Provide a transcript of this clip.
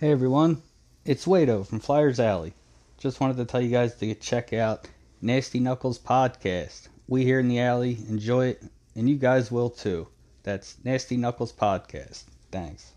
Hey everyone, it's Wado from Flyers Alley. Just wanted to tell you guys to check out Nasty Knuckles Podcast. We here in the alley enjoy it, and you guys will too. That's Nasty Knuckles Podcast. Thanks.